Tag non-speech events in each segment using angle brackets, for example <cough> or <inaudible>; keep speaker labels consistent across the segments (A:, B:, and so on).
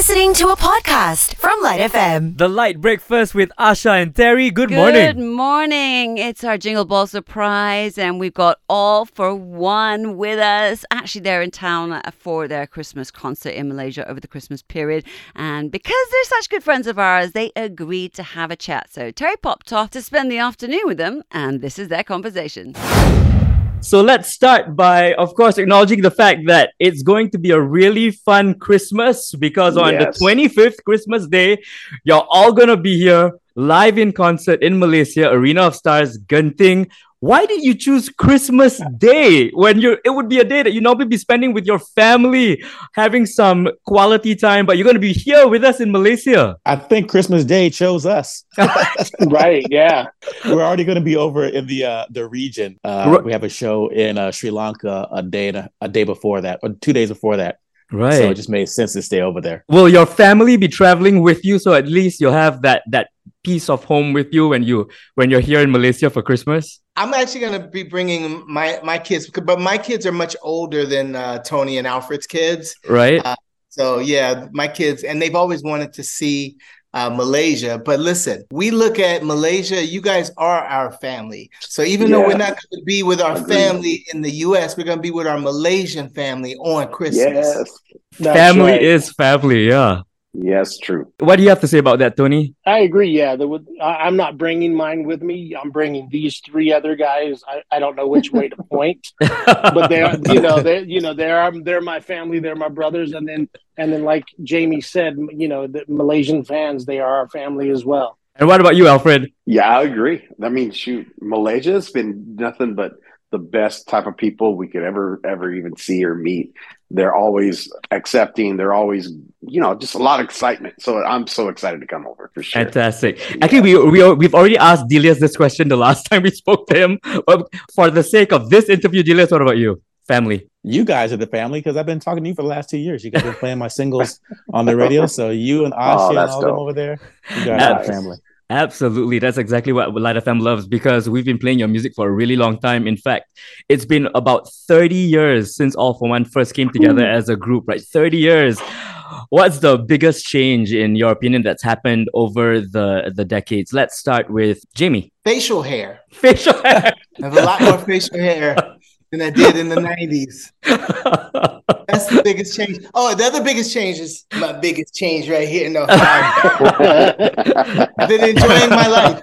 A: listening to a podcast from LITE FM.
B: The LITE Breakfast with Asha and Terry. Good
C: Good
B: morning.
C: Good morning. It's our Jingle Ball surprise, and we've got All-4-One with us. Actually, they're in town for their Christmas concert in Malaysia over the Christmas period. And because they're such good friends of ours, they agreed to have a chat. So Terry popped off to spend the afternoon with them, and this is their conversation.
B: So let's start by, of course, acknowledging the fact that it's going to be a really fun Christmas because on
D: Yes.
B: the 25th, Christmas Day, you're all going to be here live in concert in Malaysia, Arena of Stars, Genting. Why did you choose Christmas Day when you're it would be a day that you normally be spending with your family, having some quality time, but you're going to be here with us in Malaysia?
E: I think Christmas Day chose us. <laughs> <laughs>
D: right. Yeah.
E: We're already going to be over in the uh, the region. Uh, we have a show in uh, Sri Lanka a day and a, a day before that, or two days before that.
B: Right.
E: So it just made sense to stay over there.
B: Will your family be traveling with you so at least you'll have that that piece of home with you when you when you're here in Malaysia for Christmas?
F: I'm actually going to be bringing my my kids, but my kids are much older than uh, Tony and Alfred's kids.
B: Right?
F: Uh, So yeah, my kids, and they've always wanted to see uh, Malaysia. But listen, we look at Malaysia. You guys are our family. So even though we're not going to be with our family in the U.S., we're going to be with our Malaysian family on Christmas.
D: Yes. That's
B: family
D: right.
B: is family, yeah.
D: Yes, true.
B: What do you have to say about that, Tony?
G: I agree. Yeah, the, I- I'm not bringing mine with me. I'm bringing these three other guys. I, I don't know which way to <laughs> point, but they're you know they you know they're um, they're my family. They're my brothers, and then and then like Jamie said, you know the Malaysian fans they are our family as well.
B: and what about you, Alfred?
D: Yeah, I agree. I mean, shoot, Malaysia has been nothing but the best type of people we could ever, ever even see or meet. They're always accepting. They're always, you know, just a lot of excitement. So I'm so excited to come over for sure.
B: Fantastic. Actually, we, we we've already asked Delious this question the last <laughs> time we spoke to him. But for the sake of this interview, Delious, what about you? Family.
E: You guys are the family because I've been talking to you for the last two years. You guys have been playing my singles on the radio. So you and <laughs> oh, Asha and
D: that's
E: all them over there, you guys
B: Nice.
E: are the family.
B: Absolutely. That's exactly what LITE FM loves because we've been playing your music for a really long time. In fact, it's been about 30 years since All-4-One first came together as a group, right? 30 years. What's the biggest change, in your opinion, that's happened over the, the decades? Let's start with Jamie.
F: Facial hair.
B: Facial hair.
F: I have a lot more facial hair <laughs> than I did in the 90s. That's the biggest change. Oh, the other biggest change is my biggest change right here. No, I've been enjoying my life.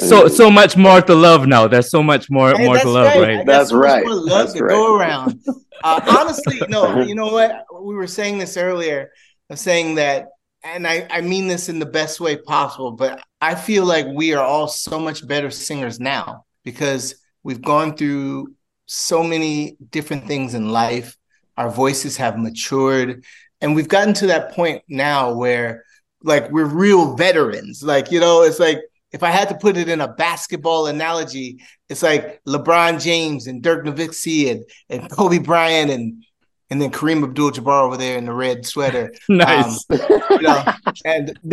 B: so so much more to love now. There's so much more
F: Hey,
B: more to love,
F: right.
B: Right?
F: got
D: That's
F: so
D: right.
F: more love
D: That's
F: to
D: right.
F: go around. Uh, honestly, no. You know what? We were saying this earlier. I'm saying that, and I, I mean this in the best way possible. But I feel like we are all so much better singers now because we've gone through so many different things in life. Our voices have matured, and we've gotten to that point now where, like, we're real veterans. Like, you know, it's like if I had to put it in a basketball analogy, it's like LeBron James and Dirk Nowitzki and, and Kobe Bryant and and then Kareem Abdul-Jabbar over there in the red sweater. <laughs>
B: Um, nice.
F: You know, and <laughs>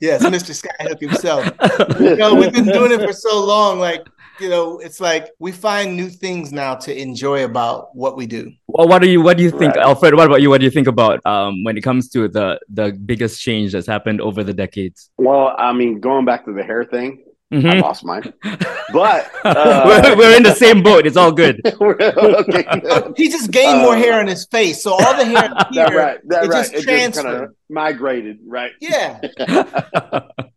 F: yes, Mr. Skyhook himself. You know, we've been doing it for so long. Like, you know, it's like we find new things now to enjoy about what we do.
B: Well, what do you what do you think,
D: Right.
B: Alfred? What about you? What do you think about um when it comes to the the biggest change that's happened over the decades?
D: well, I mean, going back to the hair thing, I
B: Mhm.
D: lost mine. But <laughs>
B: we're,
D: uh,
B: we're in the same boat. It's all good. <laughs>
D: okay, good.
F: He just gained more
D: Uh,
F: hair on his face, so all the hair <laughs>
D: That
F: here,
D: right. That
F: it
D: right.
F: just
D: It
F: transferred.
D: of migrated, right?
F: Yeah,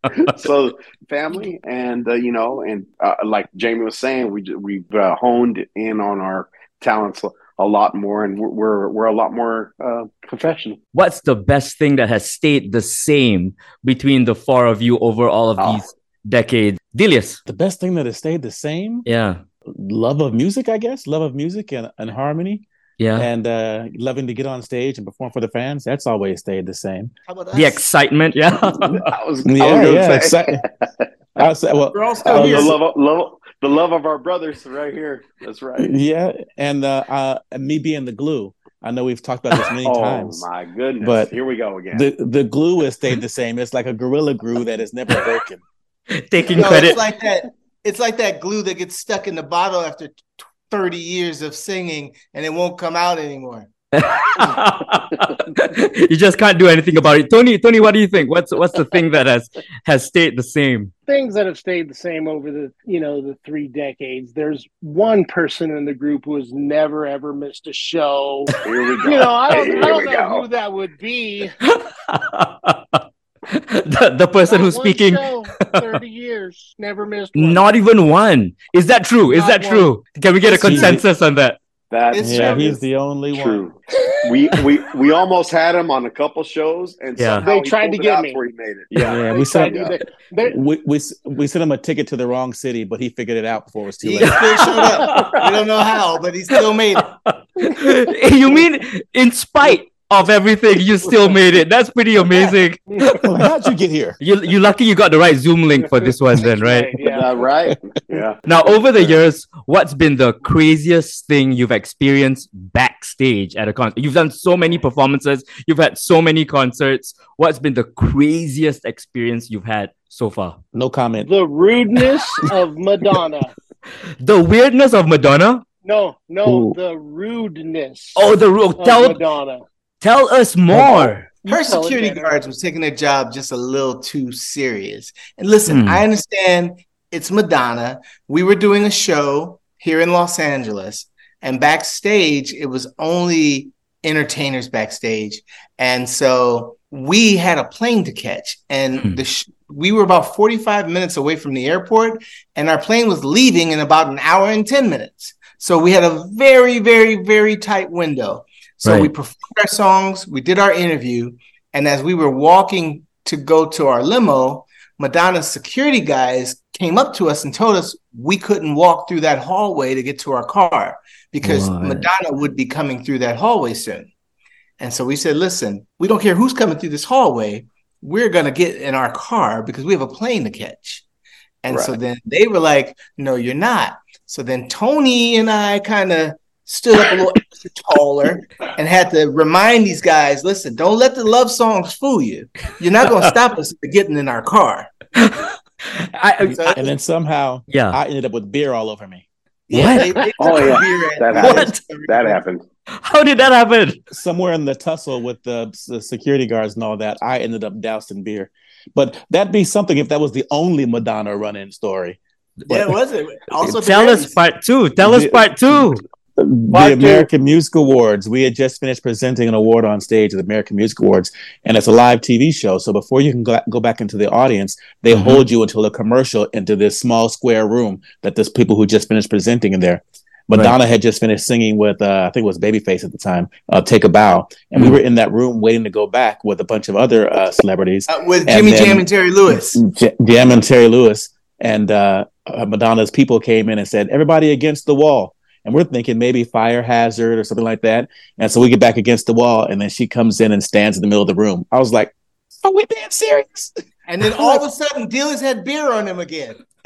F: <laughs>
D: so family and uh, you know and uh, like jamie was saying we we've uh, honed in on our talents a, a lot more and we're we're, we're a lot more uh, professional
B: What's the best thing that has stayed the same between the four of you over all of
D: Oh.
B: these decades? Delious.
E: The best thing that has stayed the same,
B: Yeah.
E: love of music, I guess, love of music and, and harmony,
B: Yeah.
E: and uh, loving to get on stage and perform for the fans. That's always stayed the same.
F: how about
B: the excitement. Yeah. <laughs>
D: I was, I
E: Yeah,
D: was
E: yeah,
D: say.
E: I say, well,
F: We're all still
D: uh,
F: here.
D: the love, of, love, the love of our brothers right here. That's right.
E: yeah, and uh, uh, me being the glue. I know we've talked about this many <laughs>
D: Oh
E: times.
D: Oh my goodness!
E: But
D: here we go again.
E: The the glue has stayed the same. It's like a gorilla glue that is never broken. <laughs>
B: Taking
F: No,
B: credit.
F: it's like that. It's like that glue that gets stuck in the bottle after t- thirty years of singing, and it won't come out anymore. <laughs>
B: you just can't do anything about it. Tony, Tony, what do you think? What's what's the thing that has has stayed the same?
G: Things that have stayed the same over the you know the three decades. There's one person in the group who has never ever missed a show.
D: Here we go.
G: You know, I don't,
D: Here
G: I don't know
D: go.
G: who that would be. <laughs>
B: the, the person
G: Not
B: who's speaking
G: show, Thirty years, never missed. One.
B: not even one. Is that true? Is
G: Not
B: that
G: one.
B: true? Can we get a consensus on that?
D: That's
F: It's
E: Yeah,
F: true.
E: he's the only one.
D: we we we almost had him on a couple shows, and
B: Yeah.
D: somehow
G: They tried
D: pulled
G: to get
D: out
G: me.
D: before he made it.
E: Yeah,
G: They
E: we sent
G: to- they- they-
E: we, we we sent him a ticket to the wrong city, but he figured it out before it was too <laughs>
F: He
E: late.
F: still showed up. We don't know how, but he still made it. <laughs>
B: you mean in spite of everything, you still made it? That's pretty amazing. <laughs>
E: How'd you get here?
B: You you lucky you got the right Zoom link for this one then, right? <laughs>
G: Yeah.
D: Yeah, right. Yeah.
B: Now, over the years, what's been the craziest thing you've experienced backstage at a concert? You've done so many performances, you've had so many concerts. What's been the craziest experience you've had so far?
E: No comment.
G: The rudeness of Madonna. <laughs>
B: The weirdness of Madonna?
G: No, no,
E: Ooh.
G: the rudeness.
B: Oh, the ru-
G: of
B: tell
G: Madonna.
B: Tell us more.
F: Her security guards was taking their job just a little too serious. And listen,
B: Hmm.
F: I understand it's Madonna. We were doing a show here in Los Angeles, and backstage, it was only entertainers backstage. And so we had a plane to catch, and
B: Hmm.
F: the sh- we were about 45 minutes away from the airport, and our plane was leaving in about an hour and 10 minutes. So we had a very, very, very tight window. So we performed our songs, we did our interview, and as we were walking to go to our limo, Madonna's security guys came up to us and told us we couldn't walk through that hallway to get to our car because
B: What?
F: Madonna would be coming through that hallway soon. And so we said, listen, we don't care who's coming through this hallway. We're going to get in our car because we have a plane to catch. And so then they were like, no, you're not. So then Tony and I kind of stood up a little extra taller and had to remind these guys, listen, don't let the love songs fool you. You're not going to stop us from getting in our car.
B: I,
F: So-
E: And then somehow
B: yeah.
E: I ended up with beer all over me.
F: Yeah,
B: What?
F: they- they
D: Oh, yeah.
F: beer
D: That
B: happened.
D: That happened.
B: How did that happen?
E: Somewhere in the tussle with the, the security guards and all that, I ended up dousing beer. But that'd be something if that was the only Madonna run-in story.
F: Yeah, was it? Also,
B: Tell us part two. Tell us part two.
E: The American Music Awards. We had just finished presenting an award on stage at the American Music Awards, and it's a live TV show. So before you can go, go back into the audience, they
B: Mhm.
E: hold you until a commercial into this small square room that there's people who just finished presenting in there. Madonna had just finished singing with, uh, I think it was Babyface at the time, uh, "Take a Bow," and we
B: Mhm.
E: were in that room waiting to go back with a bunch of other uh, celebrities.
F: Uh, with Jimmy
E: then-
F: Jam and Terry Lewis.
E: J- Jam and Terry Lewis and uh, uh, Madonna's people came in and said, "Everybody against the wall." And we're thinking maybe fire hazard or something like that. And so we get back against the wall, and then she comes in and stands in the middle of the room. I was like, "Are we being serious?"
F: And then all of a sudden, Delious had beer on him again. <laughs>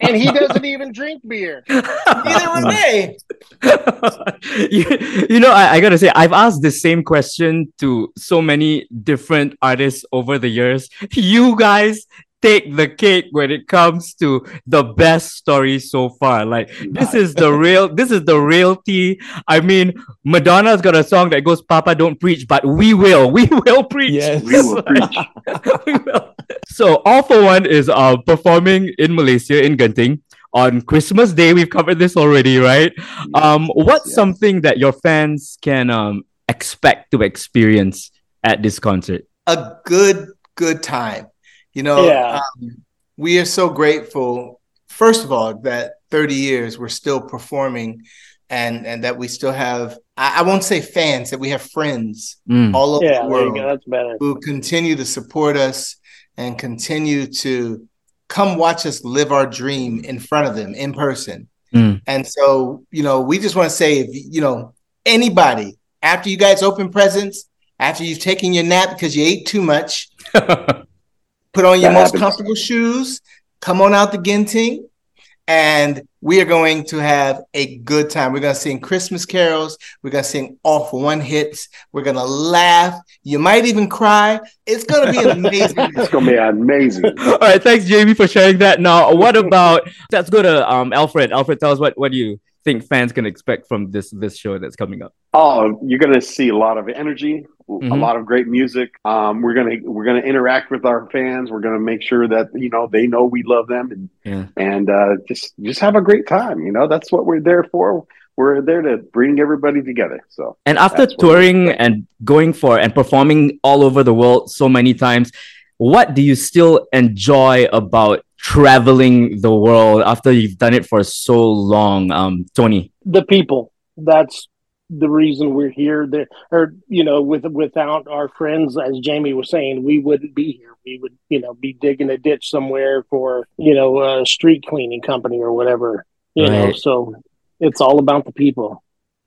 G: and he doesn't even drink beer.
F: Neither were <laughs> they. <laughs>
B: you, you know, I, I gotta say, I've asked the same question to so many different artists over the years. You guys take the cake when it comes to the best story so far. Like this is the real, this is the realty. I mean, Madonna's got a song that goes, "Papa, don't preach," but we will, we will preach.
E: Yes.
D: We will preach. <laughs>
B: we will. So, All-4-One is uh, performing in Malaysia in Genting on Christmas Day. We've covered this already, right? Um, what's
D: yes.
B: something that your fans can um, expect to experience at this concert?
F: A good, good time. You know,
G: Yeah.
F: um, we are so grateful, first of all, that 30 years we're still performing and, and that we still have, I, I won't say fans, that we have friends
B: Mm.
F: all over
G: Yeah,
F: the
G: there you
F: world.
G: go. That's better.
F: who continue to support us and continue to come watch us live our dream in front of them in person.
B: Mm.
F: And so, you know, we just want to say, if you know, anybody after you guys open presents, after you've taken your nap because you ate too much, <laughs> put on your
D: That
F: most
D: happens.
F: comfortable shoes, come on out to Genting, and we are going to have a good time. We're going to sing Christmas carols. We're going to sing off one hits. We're going to laugh. You might even cry. It's going to be an <laughs> amazing.
D: It's gonna be amazing.
B: All right, thanks, Jamie, for sharing that. Now, what about? Let's go to um Alfred. Alfred, tell us what what do you think fans can expect from this this show that's coming up?
D: Oh, you're gonna see a lot of energy, a
B: Mhm.
D: lot of great music. Um, we're gonna we're gonna interact with our fans. We're gonna make sure that you know they know we love them and
B: Yeah.
D: and uh, just just have a great time. You know, that's what we're there for. We're there to bring everybody together. So
B: And after
D: That's what we
B: touring and going for and performing all over the world so many times, what do you still enjoy about traveling the world after you've done it for so long, um, Tony?
G: the people. That's the reason we're here. There, or you know, with without our friends, as Jamie was saying, we wouldn't be here. We would, you know, be digging a ditch somewhere for you know a street cleaning company or whatever. You know, so it's all about the people.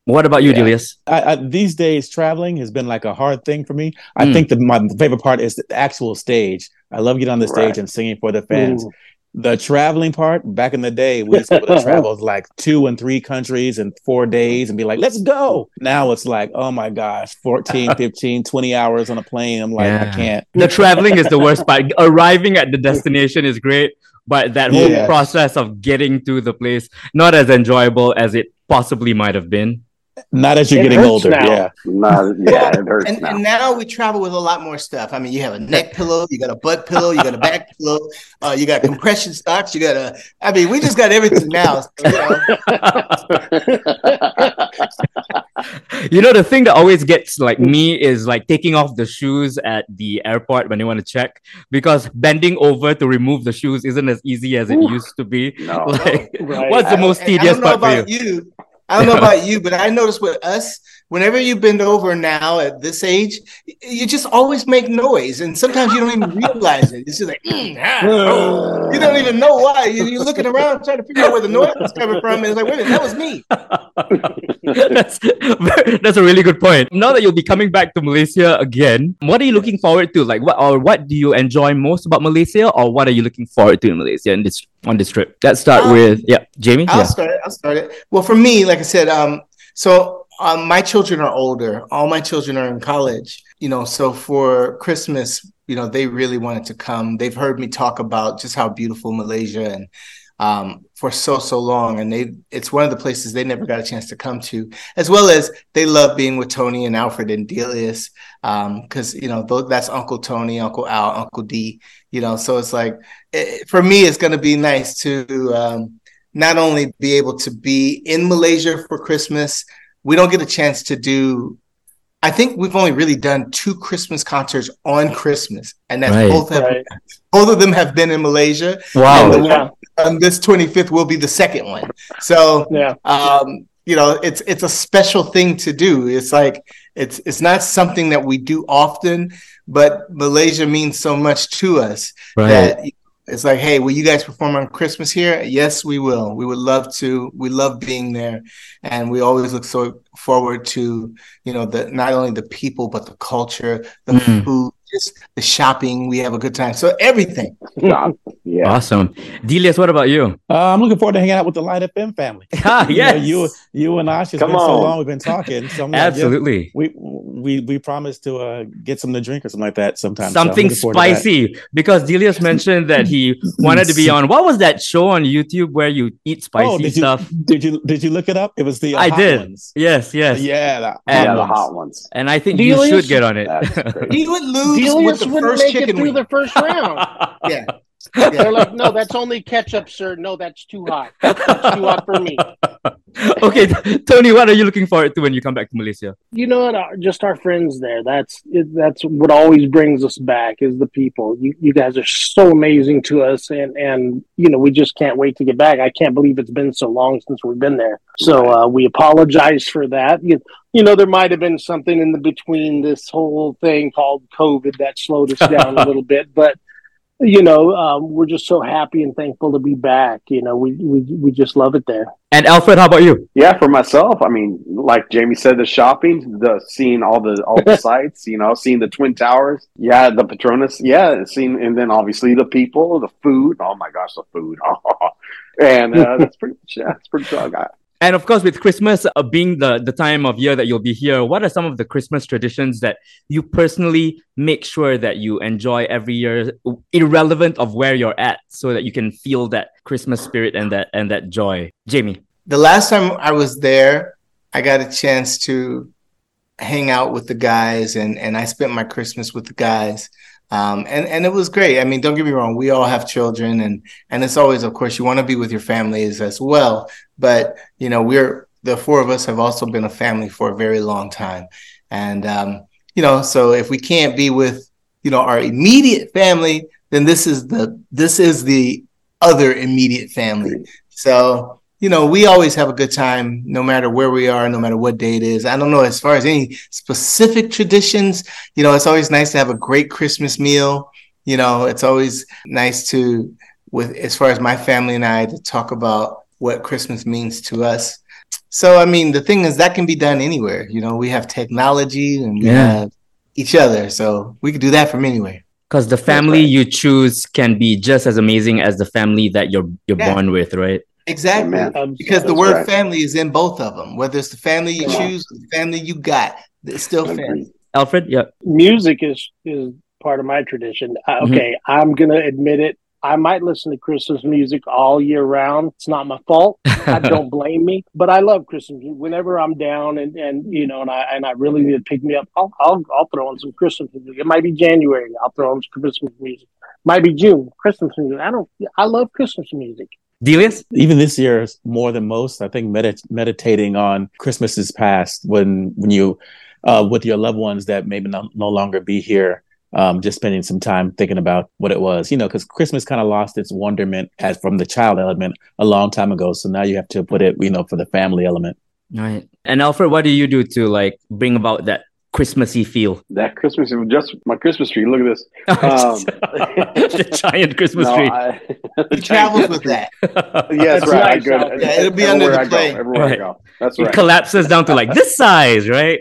B: What about you,
E: Yeah.
B: Delious?
E: I, I, these days, traveling has been like a hard thing for me. I
B: Mm.
E: think that my favorite part is the actual stage. I love getting on the stage
D: Right.
E: and singing for the fans.
G: Ooh.
E: The traveling part, back in the day, we used to to travel <laughs> like two and three countries in four days and be like, let's go. Now it's like, oh my gosh, 14, <laughs> 15, 20 hours on a plane. I'm like, I can't.
B: The traveling is the worst <laughs> part. Arriving at the destination is great, but that whole
E: Yes.
B: process of getting to the place not as enjoyable as it possibly might have been.
E: Not as you're
G: It
E: getting older.
G: now.
E: Yeah.
D: not, yeah, it <laughs> hurts
F: And,
D: now.
F: and now we travel with a lot more stuff. I mean, you have a neck pillow, you got a butt pillow, you got a back pillow, uh, you got compression socks, you got a. I mean, we just got everything now. So, you know, <laughs>
B: you know the thing that always gets like me is like taking off the shoes at the airport when you want to check because bending over to remove the shoes isn't as easy as it
G: Ooh.
B: used to be
D: No. <laughs>
B: like
G: Right.
B: what's the
F: I-
B: most
F: and I
B: tedious
F: don't know
B: part for
F: about
B: you
F: you. I don't know about you, but I notice with us, whenever you bend over now at this age, you just always make noise, and sometimes you don't even realize it. It's just like "Mm, ah, oh." you don't even know why. You- You're looking around trying to figure out where the noise is coming from, and it's like, wait a minute, that was me. <laughs>
B: that's, <laughs> that's a really good point. Now that you'll be coming back to Malaysia again, what are you looking forward to? Like, what or what do you enjoy most about Malaysia, or what are you looking forward to in Malaysia in this on this trip? Let's start
F: Um,
B: with yeah, Jamie.
F: I'll
B: Yeah.
F: start it. I'll start it. Well, for me, like I said, um, so um, my children are older. All my children are in college. You know, so for Christmas, you know, they really wanted to come. They've heard me talk about just how beautiful Malaysia and um, for so so long, and they it's one of the places they never got a chance to come to. As well as they love being with Tony and Alfred and Delious, because you know that's Uncle Tony, Uncle Al, Uncle D. You know, so it's like it, for me, it's going to be nice to. Um, not only be able to be in Malaysia for Christmas, we don't get a chance to do. I think we've only really done two Christmas concerts on Christmas, and that's
B: Right.
F: both have,
G: Right.
F: both of them have been in Malaysia.
B: Wow.
F: And the
G: Yeah.
F: one on this 25th will be the second one. So
G: Yeah.
F: um, you know, it's it's a special thing to do. It's like it's it's not something that we do often, but Malaysia means so much to us
B: Right.
F: that it's like, hey, will you guys perform on Christmas here? Yes, we will. We would love to. We love being there, and we always look so forward to you know the not only the people but the culture, the
B: Mhm.
F: food, just the shopping. We have a good time. So everything.
D: Stop. Yeah.
B: Awesome. Delious, what about you?
E: Uh, I'm looking forward to hanging out with the LITE FM family. <laughs>
B: Ah,
E: You know, you, you and Ash, it's
D: Come
E: been so
D: on.
E: long we've been talking. So I'm like, yeah,
B: Absolutely.
E: we we we promised to uh, get something to drink or something like that sometime.
B: Something
E: looking forward to that.
B: spicy because Delious mentioned that he wanted to be on what was that show on YouTube where you eat spicy
E: oh, did you,
B: stuff?
E: Did you did you look it up? It was the uh,
B: I
E: hot
B: did.
E: ones.
B: Yes, yes.
E: Yeah, the
B: And-
D: yeah, the
E: ones.
D: hot ones.
B: And I think
G: Delious?
B: you should get on it.
D: That's.
F: He would lose with
G: Delious
F: the
G: wouldn't
F: first
G: make it
F: chicken
G: through
F: wing.
G: the first round. <laughs>
F: Yeah.
G: They're like, no, that's only ketchup, sir. No, that's too hot. That's too hot for me. <laughs>
B: okay, Tony, what are you looking forward to when you come back to Malaysia?
G: You know what? Just our friends there. That's it, that's what always brings us back is the people. You you guys are so amazing to us, and and you know we just can't wait to get back. I can't believe it's been so long since we've been there. So uh, we apologize for that. You, you know there might have been something in the between this whole thing called COVID that slowed us down a <laughs> little bit, but you know um, we're just so happy and thankful to be back. You know we we we just love it there.
B: And Alfred, how about you?
D: Yeah, for myself, I mean, like Jamie said, the shopping, the seeing all the all the <laughs> sites, you know, seeing the twin towers, yeah, the Petronas, yeah, seeing, and then obviously the people, the food. Oh my gosh, the food, <laughs> and uh, <laughs> that's pretty much yeah, that's pretty much all I got.
B: And of course, with Christmas uh, being the, the time of year that you'll be here, what are some of the Christmas traditions that you personally make sure that you enjoy every year, irrelevant of where you're at, so that you can feel that Christmas spirit and that and that joy? Jamie.
F: the last time I was there, I got a chance to hang out with the guys, and and I spent my Christmas with the guys. Um, and and it was great. I mean, don't get me wrong. We all have children, and and it's always, of course, you want to be with your families as well. But you know, we're the four of us have also been a family for a very long time, and um, you know, so if we can't be with you know our immediate family, then this is the this is the other immediate family. So you know, we always have a good time no matter where we are, no matter what day it is. I don't know, as far as any specific traditions, you know, it's always nice to have a great Christmas meal. You know, it's always nice to, with as far as my family and I, to talk about what Christmas means to us. So, I mean, the thing is, that can be done anywhere. You know, we have technology and we
B: Yeah.
F: have each other. So we could do that from anywhere.
B: Because the family you choose can be just as amazing as the family that you're you're
F: Yeah.
B: born with, right?
F: Exactly.
D: Amen.
G: Um,
F: because the word
D: right.
F: family is in both of them. Whether it's the family you
D: Yeah.
F: choose, or the family you got, it's still family.
B: Alfred, yeah.
G: music is is part of my tradition. Uh,
B: Mhm.
G: okay, I'm gonna admit it. I might listen to Christmas music all year round. It's not my fault. I <laughs> don't blame me, but I love Christmas music. Whenever I'm down and, and you know, and I and I really need to pick me up, I'll, I'll I'll throw on some Christmas music. It might be January. I'll throw on some Christmas music. Might be June. Christmas music. I don't. I love Christmas music.
B: Delious?
E: even this year is more than most. I think medit- meditating on Christmases past when when you uh, with your loved ones that maybe no, no longer be here. Um, just spending some time thinking about what it was, you know, because Christmas kind of lost its wonderment as from the child element a long time ago. So now you have to put it, you know, for the family element.
B: Right. And Alfred, what do you do to like bring about that Christmassy feel?
D: That Christmas, just my Christmas tree. Look at this. <laughs> Um, <laughs>
B: the giant Christmas
D: No,
B: tree.
D: I- <laughs>
F: He travels with that.
D: Yes,
G: That's
D: right. I
G: nice,
D: go,
F: Yeah, it'll be under the
D: I go,
F: plate.
D: Everywhere
B: Right.
D: I go. That's
B: It collapses down to like this size, right?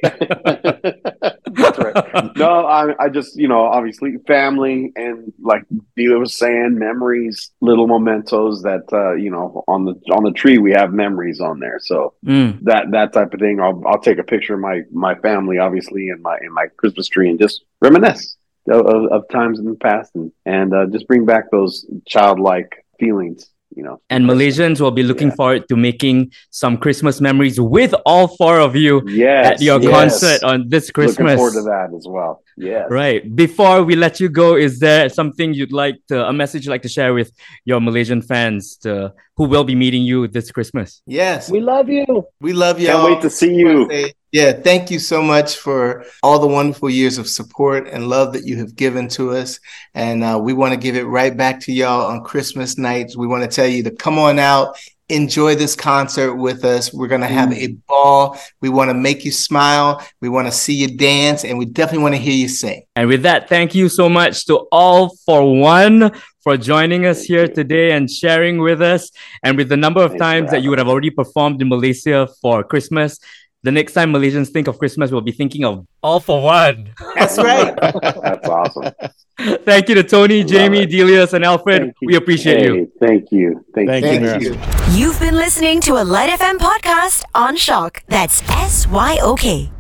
D: That's right. <laughs> No, I, I just, you know, obviously family and like Dila was saying, memories, little mementos that, uh, you know, on the on the tree we have memories on there. So
B: Mm.
D: that that type of thing. I'll I'll take a picture of my my family, obviously, in my in my Christmas tree, and just reminisce of, of, of times in the past, and and uh, just bring back those childlike feelings. You know,
B: And Malaysians will be looking
D: Yeah.
B: forward to making some Christmas memories with all four of you
D: yes,
B: at your
D: yes.
B: concert on this Christmas.
D: Looking forward to that as well. Yes,
B: Right. Before we let you go, is there something you'd like to, a message you'd like to share with your Malaysian fans to, who will be meeting you this Christmas?
F: Yes,
G: We love you.
F: we love you.
D: Can't wait to see you.
F: Yeah, thank you so much for all the wonderful years of support and love that you have given to us. And uh, we want to give it right back to y'all on Christmas nights. We want to tell you to come on out, enjoy this concert with us. We're going to have a ball. We want to make you smile. We want to see you dance, and we definitely want to hear you sing.
B: And with that, thank you so much to all for one for joining us here today and sharing with us. And with the number of times that you would have already performed in Malaysia for Christmas, the next time Malaysians think of Christmas, we'll be thinking of All-4-One.
F: That's right. <laughs>
D: That's awesome.
B: Thank you to Tony,
D: Love
B: Jamie,
D: it.
B: Delious, and Alfred. We appreciate you.
D: Thank you. Thank,
E: Thank
D: you.
E: you,
F: Thank
E: Mira.
F: you.
A: You've been listening to a LITE FM podcast on SYOK. That's S Y O K.